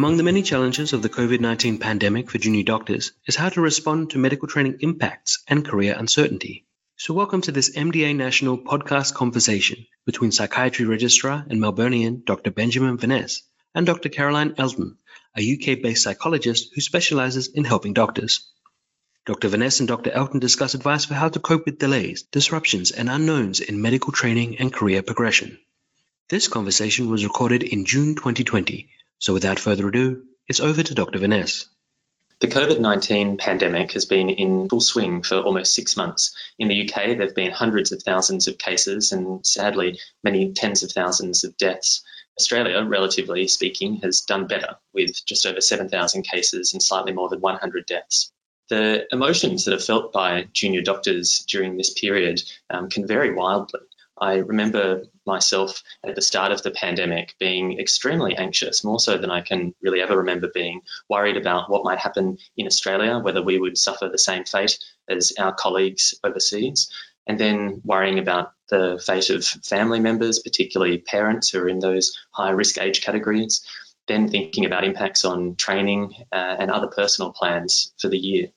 Among the many challenges of the COVID 19 pandemic for junior doctors is how to respond to medical training impacts and career uncertainty. So, welcome to this MDA National podcast conversation between Psychiatry Registrar and Melburnian Dr. Benjamin Veness and Dr. Caroline Elton, a UK based psychologist who specializes in helping doctors. Dr. Veness and Dr. Elton discuss advice for how to cope with delays, disruptions, and unknowns in medical training and career progression. This conversation was recorded in June 2020 so without further ado, it's over to Dr. Veness. The COVID 19 pandemic has been in full swing for almost six months. In the UK, there have been hundreds of thousands of cases and sadly, many tens of thousands of deaths. Australia, relatively speaking, has done better with just over 7,000 cases and slightly more than 100 deaths. The emotions that are felt by junior doctors during this period um, can vary wildly. I remember myself at the start of the pandemic being extremely anxious, more so than I can really ever remember being, worried about what might happen in Australia, whether we would suffer the same fate as our colleagues overseas, and then worrying about the fate of family members, particularly parents who are in those high risk age categories, then thinking about impacts on training uh, and other personal plans for the year.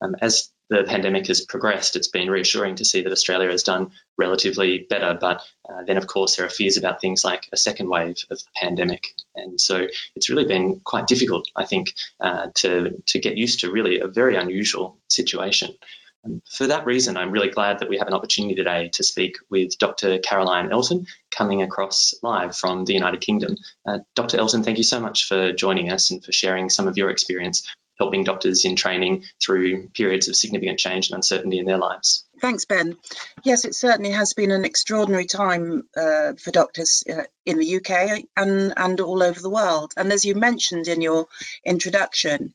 Um, as the pandemic has progressed, it's been reassuring to see that Australia has done relatively better. But uh, then, of course, there are fears about things like a second wave of the pandemic. And so it's really been quite difficult, I think, uh, to, to get used to really a very unusual situation. And for that reason, I'm really glad that we have an opportunity today to speak with Dr. Caroline Elton, coming across live from the United Kingdom. Uh, Dr. Elton, thank you so much for joining us and for sharing some of your experience helping doctors in training through periods of significant change and uncertainty in their lives. Thanks, Ben. Yes, it certainly has been an extraordinary time uh, for doctors uh, in the UK and, and all over the world. And as you mentioned in your introduction,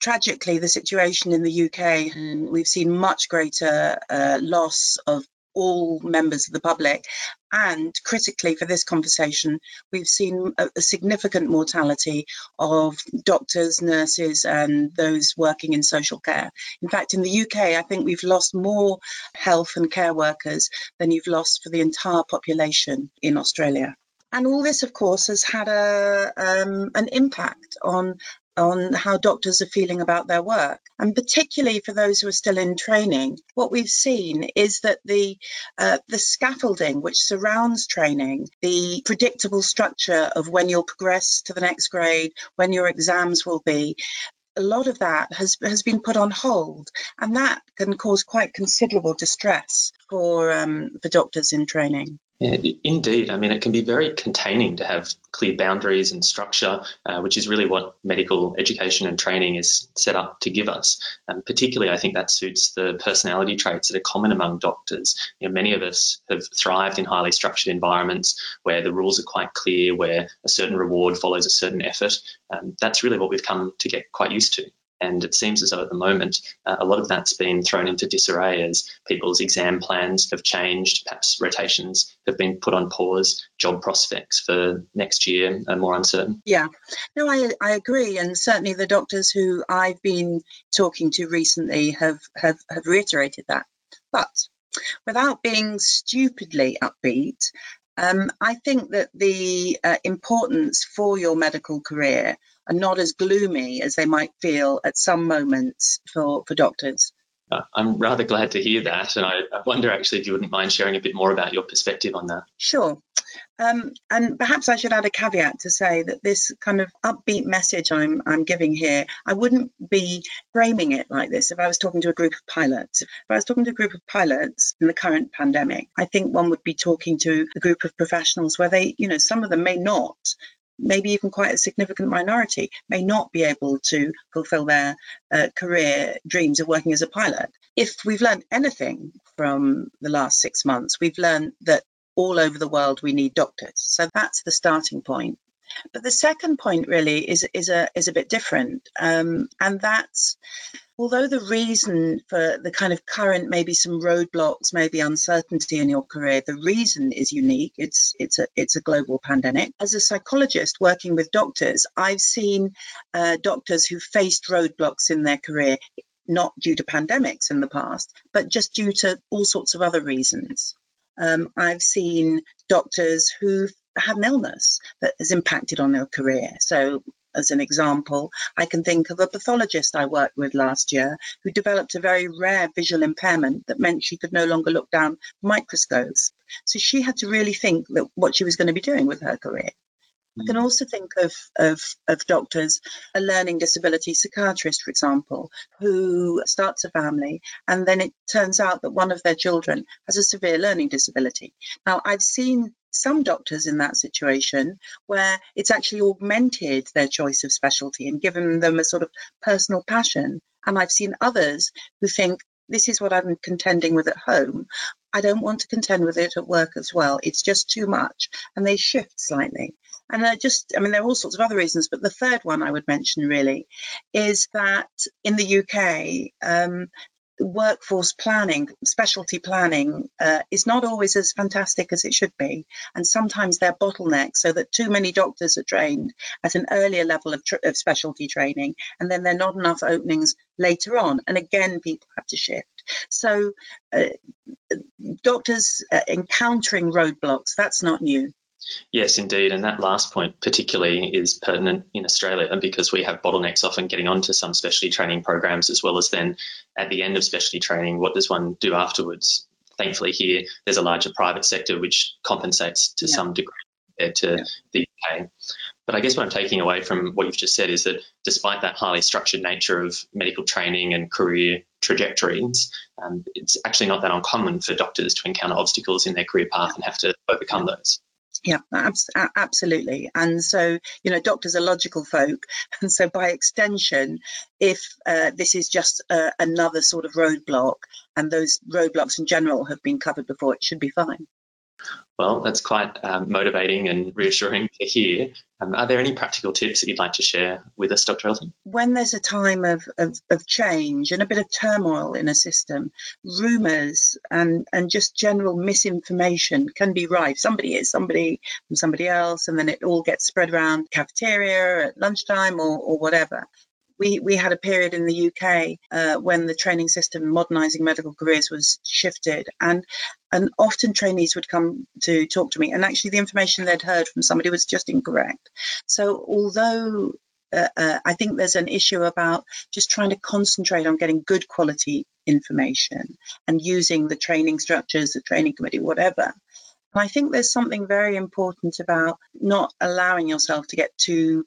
tragically, the situation in the UK, we've seen much greater uh, loss of all members of the public. And critically for this conversation, we've seen a, a, significant mortality of doctors, nurses, and those working in social care. In fact, in the UK, I think we've lost more health and care workers than you've lost for the entire population in Australia. And all this, of course, has had a, um, an impact on on how doctors are feeling about their work. And particularly for those who are still in training, what we've seen is that the uh, the scaffolding which surrounds training, the predictable structure of when you'll progress to the next grade, when your exams will be, a lot of that has has been put on hold, and that can cause quite considerable distress for um, for doctors in training. Indeed. I mean, it can be very containing to have clear boundaries and structure, uh, which is really what medical education and training is set up to give us. And particularly, I think that suits the personality traits that are common among doctors. You know, many of us have thrived in highly structured environments where the rules are quite clear, where a certain reward follows a certain effort. Um, that's really what we've come to get quite used to. And it seems as though at the moment, uh, a lot of that's been thrown into disarray as people's exam plans have changed, perhaps rotations have been put on pause, job prospects for next year are more uncertain. Yeah, no, I, I agree. And certainly the doctors who I've been talking to recently have, have, have reiterated that. But without being stupidly upbeat, um, I think that the uh, importance for your medical career are not as gloomy as they might feel at some moments for, for doctors. Uh, I'm rather glad to hear that. And I, I, wonder actually if you wouldn't mind sharing a bit more about your perspective on that. Sure. Um, and perhaps I should add a caveat to say that this kind of upbeat message I'm, I'm giving here, I wouldn't be framing it like this if I was talking to a group of pilots. If I was talking to a group of pilots in the current pandemic, I think one would be talking to a group of professionals where they, you know, some of them may not maybe even quite a significant minority, may not be able to fulfill their uh, career dreams of working as a pilot. If we've learned anything from the last six months, we've learned that all over the world we need doctors. So that's the starting point. But the second point really is is a is a bit different, um, and that's although the reason for the kind of current maybe some roadblocks maybe uncertainty in your career the reason is unique. It's it's a it's a global pandemic. As a psychologist working with doctors i've seen uh, doctors who faced roadblocks in their career not due to pandemics in the past but just due to all sorts of other reasons. Um, I've seen doctors who've had an illness that has impacted on their career. So as an example, I can think of a pathologist I worked with last year who developed a very rare visual impairment that meant she could no longer look down microscopes. So she had to really think that what she was going to be doing with her career. I can mm. also think of, of, of doctors, a learning disability psychiatrist, for example, who starts a family and then it turns out that one of their children has a severe learning disability. Now, I've seen some doctors in that situation where it's actually augmented their choice of specialty and given them a sort of personal passion. And I've seen others who think, this is what I'm contending with at home. I don't want to contend with it at work as well. It's just too much. And they shift slightly. And I just, I mean, there are all sorts of other reasons, but the third one I would mention really is that in the UK, um, workforce planning, specialty planning, uh, is not always as fantastic as it should be. And sometimes they're bottlenecks so that too many doctors are trained at an earlier level of, tr- of specialty training, and then there are not enough openings later on. And again, people have to shift. So, uh, doctors uh, encountering roadblocks, that's not new. Yes, indeed. And that last point, particularly, is pertinent in Australia because we have bottlenecks often getting onto some specialty training programs, as well as then at the end of specialty training, what does one do afterwards? Thankfully, here there's a larger private sector which compensates to yeah. some degree compared to yeah. the UK. But I guess what I'm taking away from what you've just said is that despite that highly structured nature of medical training and career trajectories, um, it's actually not that uncommon for doctors to encounter obstacles in their career path and have to overcome those. Yeah, absolutely. And so, you know, doctors are logical folk. And so, by extension, if uh, this is just uh, another sort of roadblock and those roadblocks in general have been covered before, it should be fine. Well, that's quite um, motivating and reassuring to hear. Um, are there any practical tips that you'd like to share with us, Dr. Elton? When there's a time of, of, of change and a bit of turmoil in a system, rumours and, and just general misinformation can be rife. Somebody is somebody from somebody else, and then it all gets spread around cafeteria at lunchtime or, or whatever we, we had a period in the UK uh, when the training system modernising medical careers was shifted, and and often trainees would come to talk to me, and actually the information they'd heard from somebody was just incorrect. So although uh, uh, I think there's an issue about just trying to concentrate on getting good quality information and using the training structures, the training committee, whatever. And I think there's something very important about not allowing yourself to get too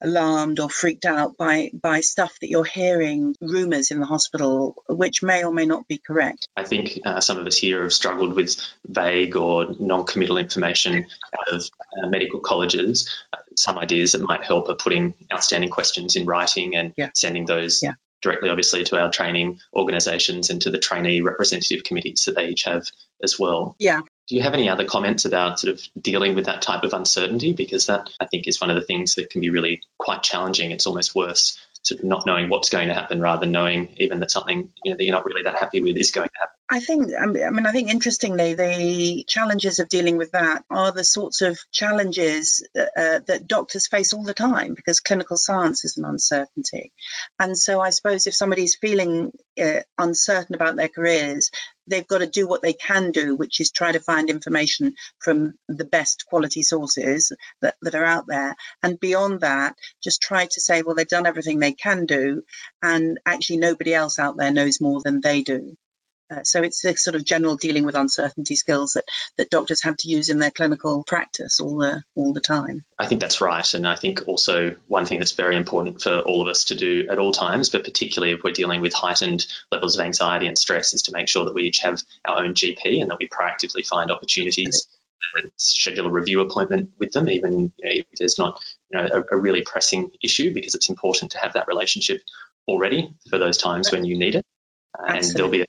alarmed or freaked out by by stuff that you're hearing rumors in the hospital which may or may not be correct i think uh, some of us here have struggled with vague or non-committal information out of uh, medical colleges uh, some ideas that might help are putting outstanding questions in writing and yeah. sending those yeah. directly obviously to our training organizations and to the trainee representative committees that they each have as well yeah do you have any other comments about sort of dealing with that type of uncertainty? Because that, I think, is one of the things that can be really quite challenging. It's almost worse sort of not knowing what's going to happen rather than knowing even that something you know, that you're not really that happy with is going to happen. I think, I mean, I think interestingly, the challenges of dealing with that are the sorts of challenges uh, that doctors face all the time because clinical science is an uncertainty. And so I suppose if somebody's feeling uh, uncertain about their careers, they've got to do what they can do, which is try to find information from the best quality sources that, that are out there. And beyond that, just try to say, well, they've done everything they can do, and actually nobody else out there knows more than they do. Uh, so it's the sort of general dealing with uncertainty skills that, that doctors have to use in their clinical practice all the all the time. I think that's right, and I think also one thing that's very important for all of us to do at all times, but particularly if we're dealing with heightened levels of anxiety and stress, is to make sure that we each have our own GP and that we proactively find opportunities. Schedule a review appointment with them, even you know, if there's not you know, a, a really pressing issue, because it's important to have that relationship already for those times when you need it. Uh, and there'll be a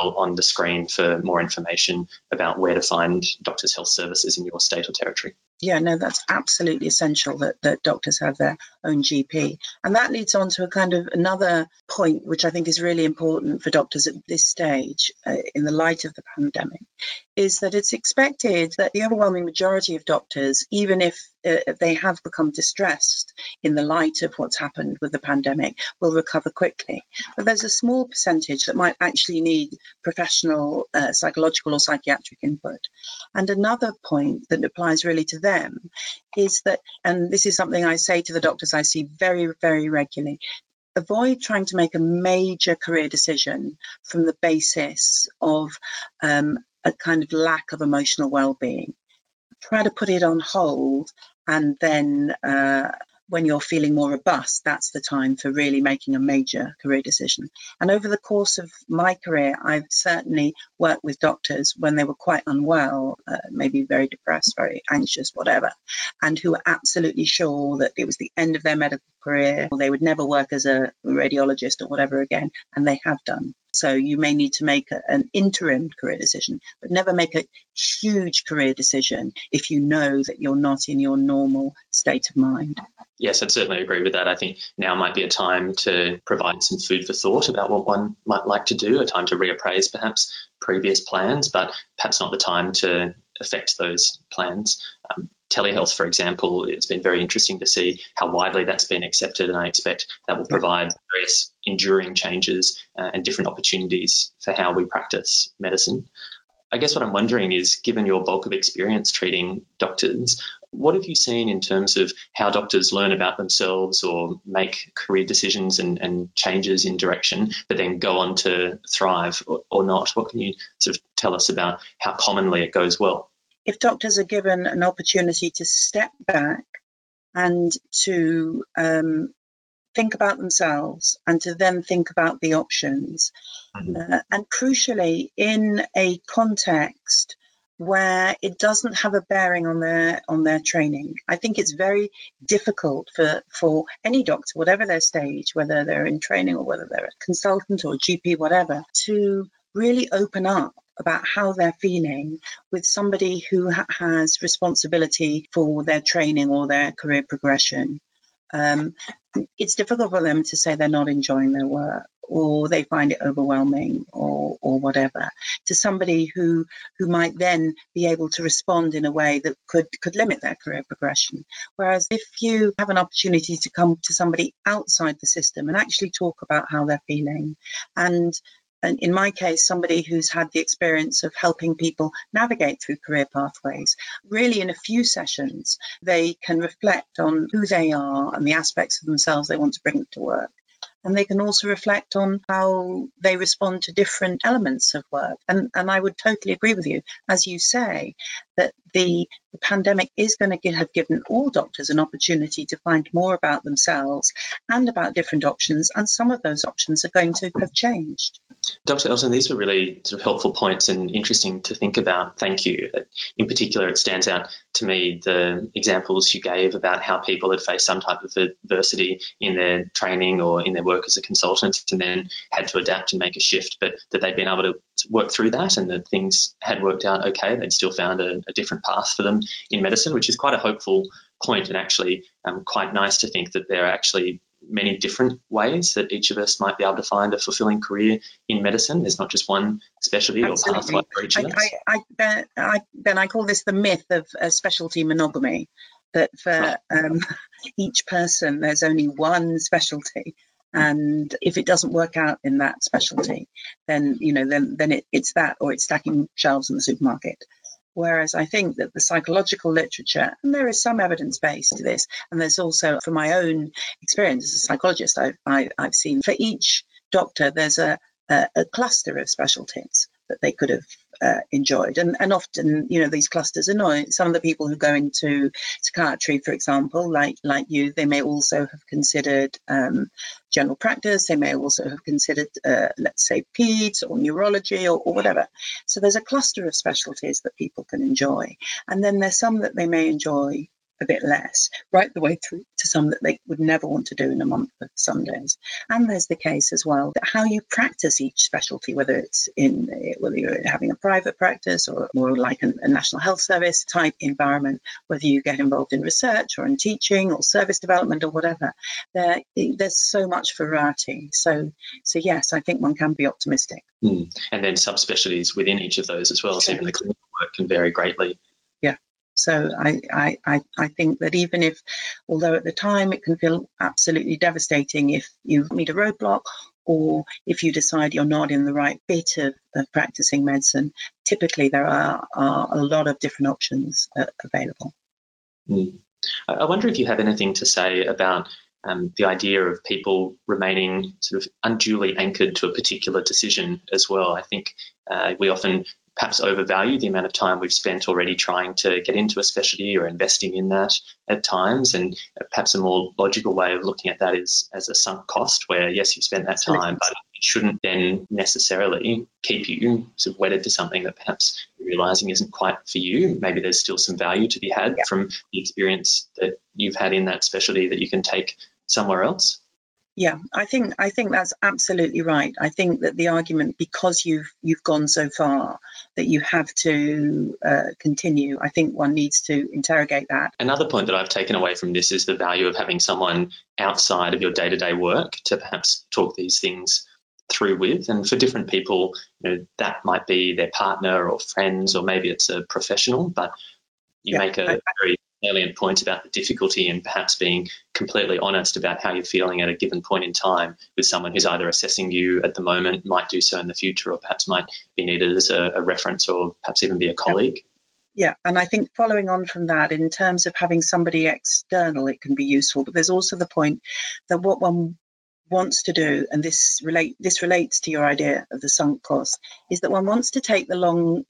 On the screen for more information about where to find Doctors Health Services in your state or territory. Yeah, no, that's absolutely essential that, that doctors have their own GP. And that leads on to a kind of another point, which I think is really important for doctors at this stage uh, in the light of the pandemic, is that it's expected that the overwhelming majority of doctors, even if uh, they have become distressed in the light of what's happened with the pandemic, will recover quickly. But there's a small percentage that might actually need professional uh, psychological or psychiatric input. And another point that applies really to them is that, and this is something I say to the doctors I see very, very regularly avoid trying to make a major career decision from the basis of um, a kind of lack of emotional well-being. Try to put it on hold and then uh, when you're feeling more robust, that's the time for really making a major career decision. And over the course of my career, I've certainly worked with doctors when they were quite unwell, uh, maybe very depressed, very anxious, whatever, and who were absolutely sure that it was the end of their medical career, or they would never work as a radiologist or whatever again, and they have done. So you may need to make a, an interim career decision, but never make a huge career decision if you know that you're not in your normal state of mind. Yes, I'd certainly agree with that. I think now might be a time to provide some food for thought about what one might like to do, a time to reappraise perhaps previous plans, but perhaps not the time to affect those plans. Um, telehealth, for example, it's been very interesting to see how widely that's been accepted, and I expect that will provide various enduring changes uh, and different opportunities for how we practice medicine. I guess what I'm wondering is, given your bulk of experience treating doctors, what have you seen in terms of how doctors learn about themselves or make career decisions and, and changes in direction, but then go on to thrive or, or not? What can you sort of tell us about how commonly it goes well? If doctors are given an opportunity to step back and to um, think about themselves and to then think about the options, mm-hmm. uh, and crucially, in a context where it doesn't have a bearing on their on their training. I think it's very difficult for for any doctor, whatever their stage, whether they're in training or whether they're a consultant or a GP, whatever, to really open up about how they're feeling with somebody who ha- has responsibility for their training or their career progression. Um, it's difficult for them to say they're not enjoying their work or they find it overwhelming or, or whatever to somebody who who might then be able to respond in a way that could could limit their career progression whereas if you have an opportunity to come to somebody outside the system and actually talk about how they're feeling and and in my case, somebody who's had the experience of helping people navigate through career pathways. Really, in a few sessions, they can reflect on who they are and the aspects of themselves they want to bring to work. And they can also reflect on how they respond to different elements of work. And, and I would totally agree with you, as you say, that the, the pandemic is going to have given all doctors an opportunity to find more about themselves and about different options. And some of those options are going to have changed. Dr. Elton, these were really sort of helpful points and interesting to think about. Thank you. In particular, it stands out to me the examples you gave about how people had faced some type of adversity in their training or in their work as a consultant and then had to adapt and make a shift, but that they'd been able to work through that and that things had worked out okay. They'd still found a, a different path for them in medicine, which is quite a hopeful point and actually um, quite nice to think that there are actually many different ways that each of us might be able to find a fulfilling career in medicine. There's not just one specialty Absolutely. or pathway for each of us. I, I, ben, I, ben, I call this the myth of a specialty monogamy, that for right. um, each person there's only one specialty. And if it doesn't work out in that specialty, then you know, then then it, it's that, or it's stacking shelves in the supermarket. Whereas I think that the psychological literature, and there is some evidence base to this, and there's also, from my own experience as a psychologist, I've, I, have seen for each doctor, there's a, a, a cluster of specialties that they could have uh, enjoyed. And, and often, you know, these clusters annoy some of the people who go into psychiatry, for example, like like you. They may also have considered um, general practice. They may also have considered, uh, let's say, peds or neurology or, or whatever. So there's a cluster of specialties that people can enjoy, and then there's some that they may enjoy a bit less, right the way through to some that they would never want to do in a month of Sundays. And there's the case as well that how you practice each specialty, whether it's in whether you're having a private practice or more like a, a national health service type environment, whether you get involved in research or in teaching or service development or whatever, there, there's so much variety. So, so yes, I think one can be optimistic. Mm. And then subspecialties within each of those as well. So even the clinical work can vary greatly. So I, I, I think that even if, although at the time it can feel absolutely devastating if you meet a roadblock or if you decide you're not in the right bit of, of practicing medicine, typically there are, are a lot of different options uh, available. Mm. I wonder if you have anything to say about um, the idea of people remaining sort of unduly anchored to a particular decision as well. I think uh, we often perhaps overvalue the amount of time we've spent already trying to get into a specialty or investing in that at times. And perhaps a more logical way of looking at that is as a sunk cost, where yes, you spent that time, but it shouldn't then necessarily keep you sort of wedded to something that perhaps you're realizing isn't quite for you. Maybe there's still some value to be had yeah. from the experience that you've had in that specialty that you can take somewhere else. Yeah, I think I think that's absolutely right. I think that the argument because you've you've gone so far that you have to uh, continue. I think one needs to interrogate that. Another point that I've taken away from this is the value of having someone outside of your day to day work to perhaps talk these things through with. And for different people, you know, that might be their partner or friends, or maybe it's a professional. But you yeah, make a I, very salient point about the difficulty in perhaps being completely honest about how you're feeling at a given point in time with someone who's either assessing you at the moment, might do so in the future, or perhaps might be needed as a, a reference or perhaps even be a colleague. Yeah, and I think following on from that, in terms of having somebody external, it can be useful. But there's also the point that what one wants to do, and this relate this relates to your idea of the sunk cost, is that one wants to take the long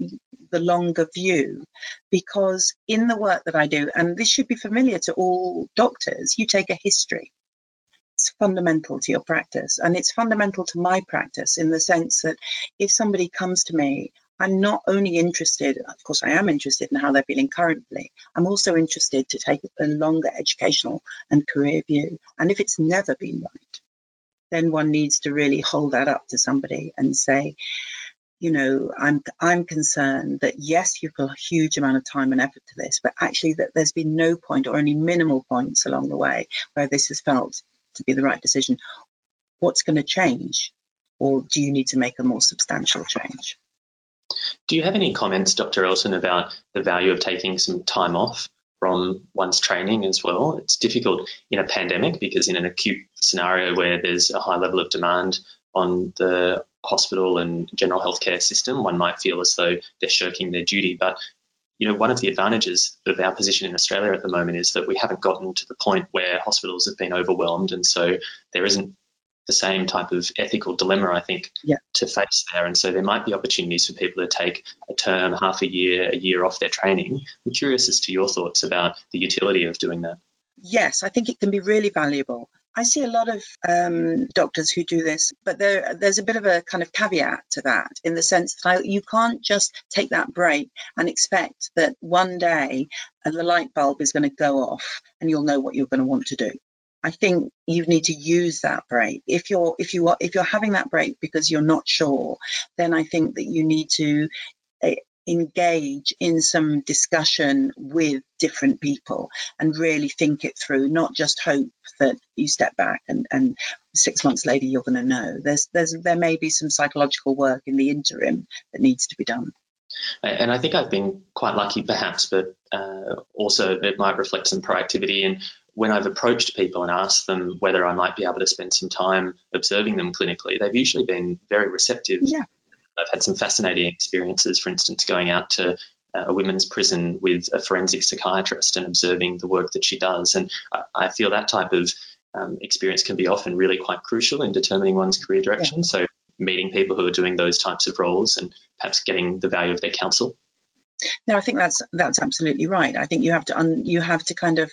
the longer view because in the work that I do, and this should be familiar to all doctors, you take a history. It's fundamental to your practice, and it's fundamental to my practice in the sense that if somebody comes to me I'm not only interested, of course, I am interested in how they're feeling currently. I'm also interested to take a longer educational and career view. And if it's never been right, then one needs to really hold that up to somebody and say, you know, I'm I'm concerned that yes, you've got a huge amount of time and effort to this, but actually that there's been no point or only minimal points along the way where this has felt to be the right decision. What's going to change, or do you need to make a more substantial change? Do you have any comments, Dr. Elton, about the value of taking some time off from one's training as well. It's difficult in a pandemic because in an acute scenario where there's a high level of demand on the hospital and general healthcare system, one might feel as though they're shirking their duty. But you know, one of the advantages of our position in Australia at the moment is that we haven't gotten to the point where hospitals have been overwhelmed, and so there isn't the same type of ethical dilemma, I think, yeah. to face there. And so there might be opportunities for people to take a term, half a year, a year off their training. I'm curious as to your thoughts about the utility of doing that. Yes, I think it can be really valuable. I see a lot of um, doctors who do this, but there, there's a bit of a kind of caveat to that in the sense that I, you can't just take that break and expect that one day the light bulb is going to go off and you'll know what you're going to want to do. I think you need to use that break. If you're if you are if you're having that break because you're not sure, then I think that you need to uh, engage in some discussion with different people and really think it through, not just hope that you step back and, and six months later you're going to know. There's there's there may be some psychological work in the interim that needs to be done. And I think I've been quite lucky, perhaps, but uh, also it might reflect some proactivity in when I've approached people and asked them whether I might be able to spend some time observing them clinically, they've usually been very receptive. Yeah. I've had some fascinating experiences, for instance, going out to a women's prison with a forensic psychiatrist and observing the work that she does. And I, I feel that type of um, experience can be often really quite crucial in determining one's career direction. Yeah. So meeting people who are doing those types of roles and perhaps getting the value of their counsel. No, I think that's that's absolutely right. I think you have to un, you have to kind of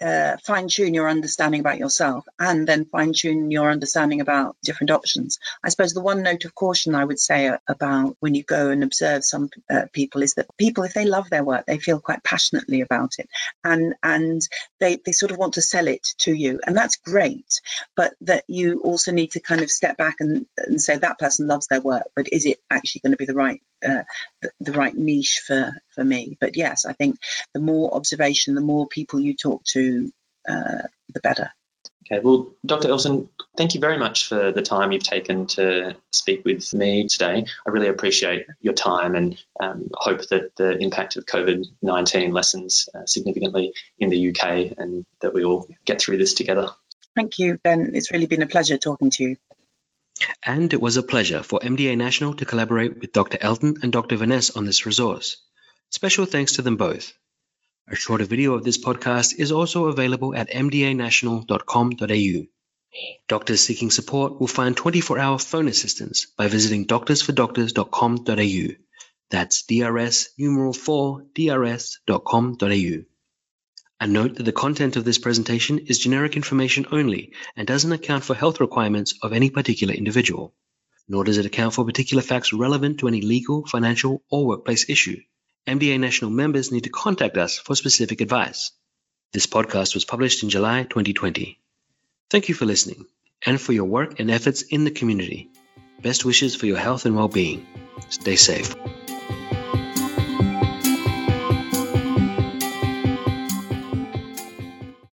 uh, fine tune your understanding about yourself and then fine tune your understanding about different options. I suppose the one note of caution I would say about when you go and observe some uh, people is that people, if they love their work, they feel quite passionately about it and and they, they sort of want to sell it to you. And that's great, but that you also need to kind of step back and, and say that person loves their work, but is it actually going to be the right uh, the, the right niche for for me? But yes, I think the more observation, the more people you talk to, uh, the better. Okay, well, Dr. Elton, thank you very much for the time you've taken to speak with me today. I really appreciate your time and um, hope that the impact of COVID 19 lessens uh, significantly in the UK and that we all get through this together. Thank you, Ben. It's really been a pleasure talking to you. And it was a pleasure for MDA National to collaborate with Dr. Elton and Dr. Veness on this resource. Special thanks to them both. A shorter video of this podcast is also available at mdanational.com.au. Doctors seeking support will find 24 hour phone assistance by visiting doctorsfordoctors.com.au. That's DRS numeral 4 DRS.com.au. A note that the content of this presentation is generic information only and doesn't account for health requirements of any particular individual, nor does it account for particular facts relevant to any legal, financial, or workplace issue. MDA National members need to contact us for specific advice. This podcast was published in July 2020. Thank you for listening and for your work and efforts in the community. Best wishes for your health and well being. Stay safe.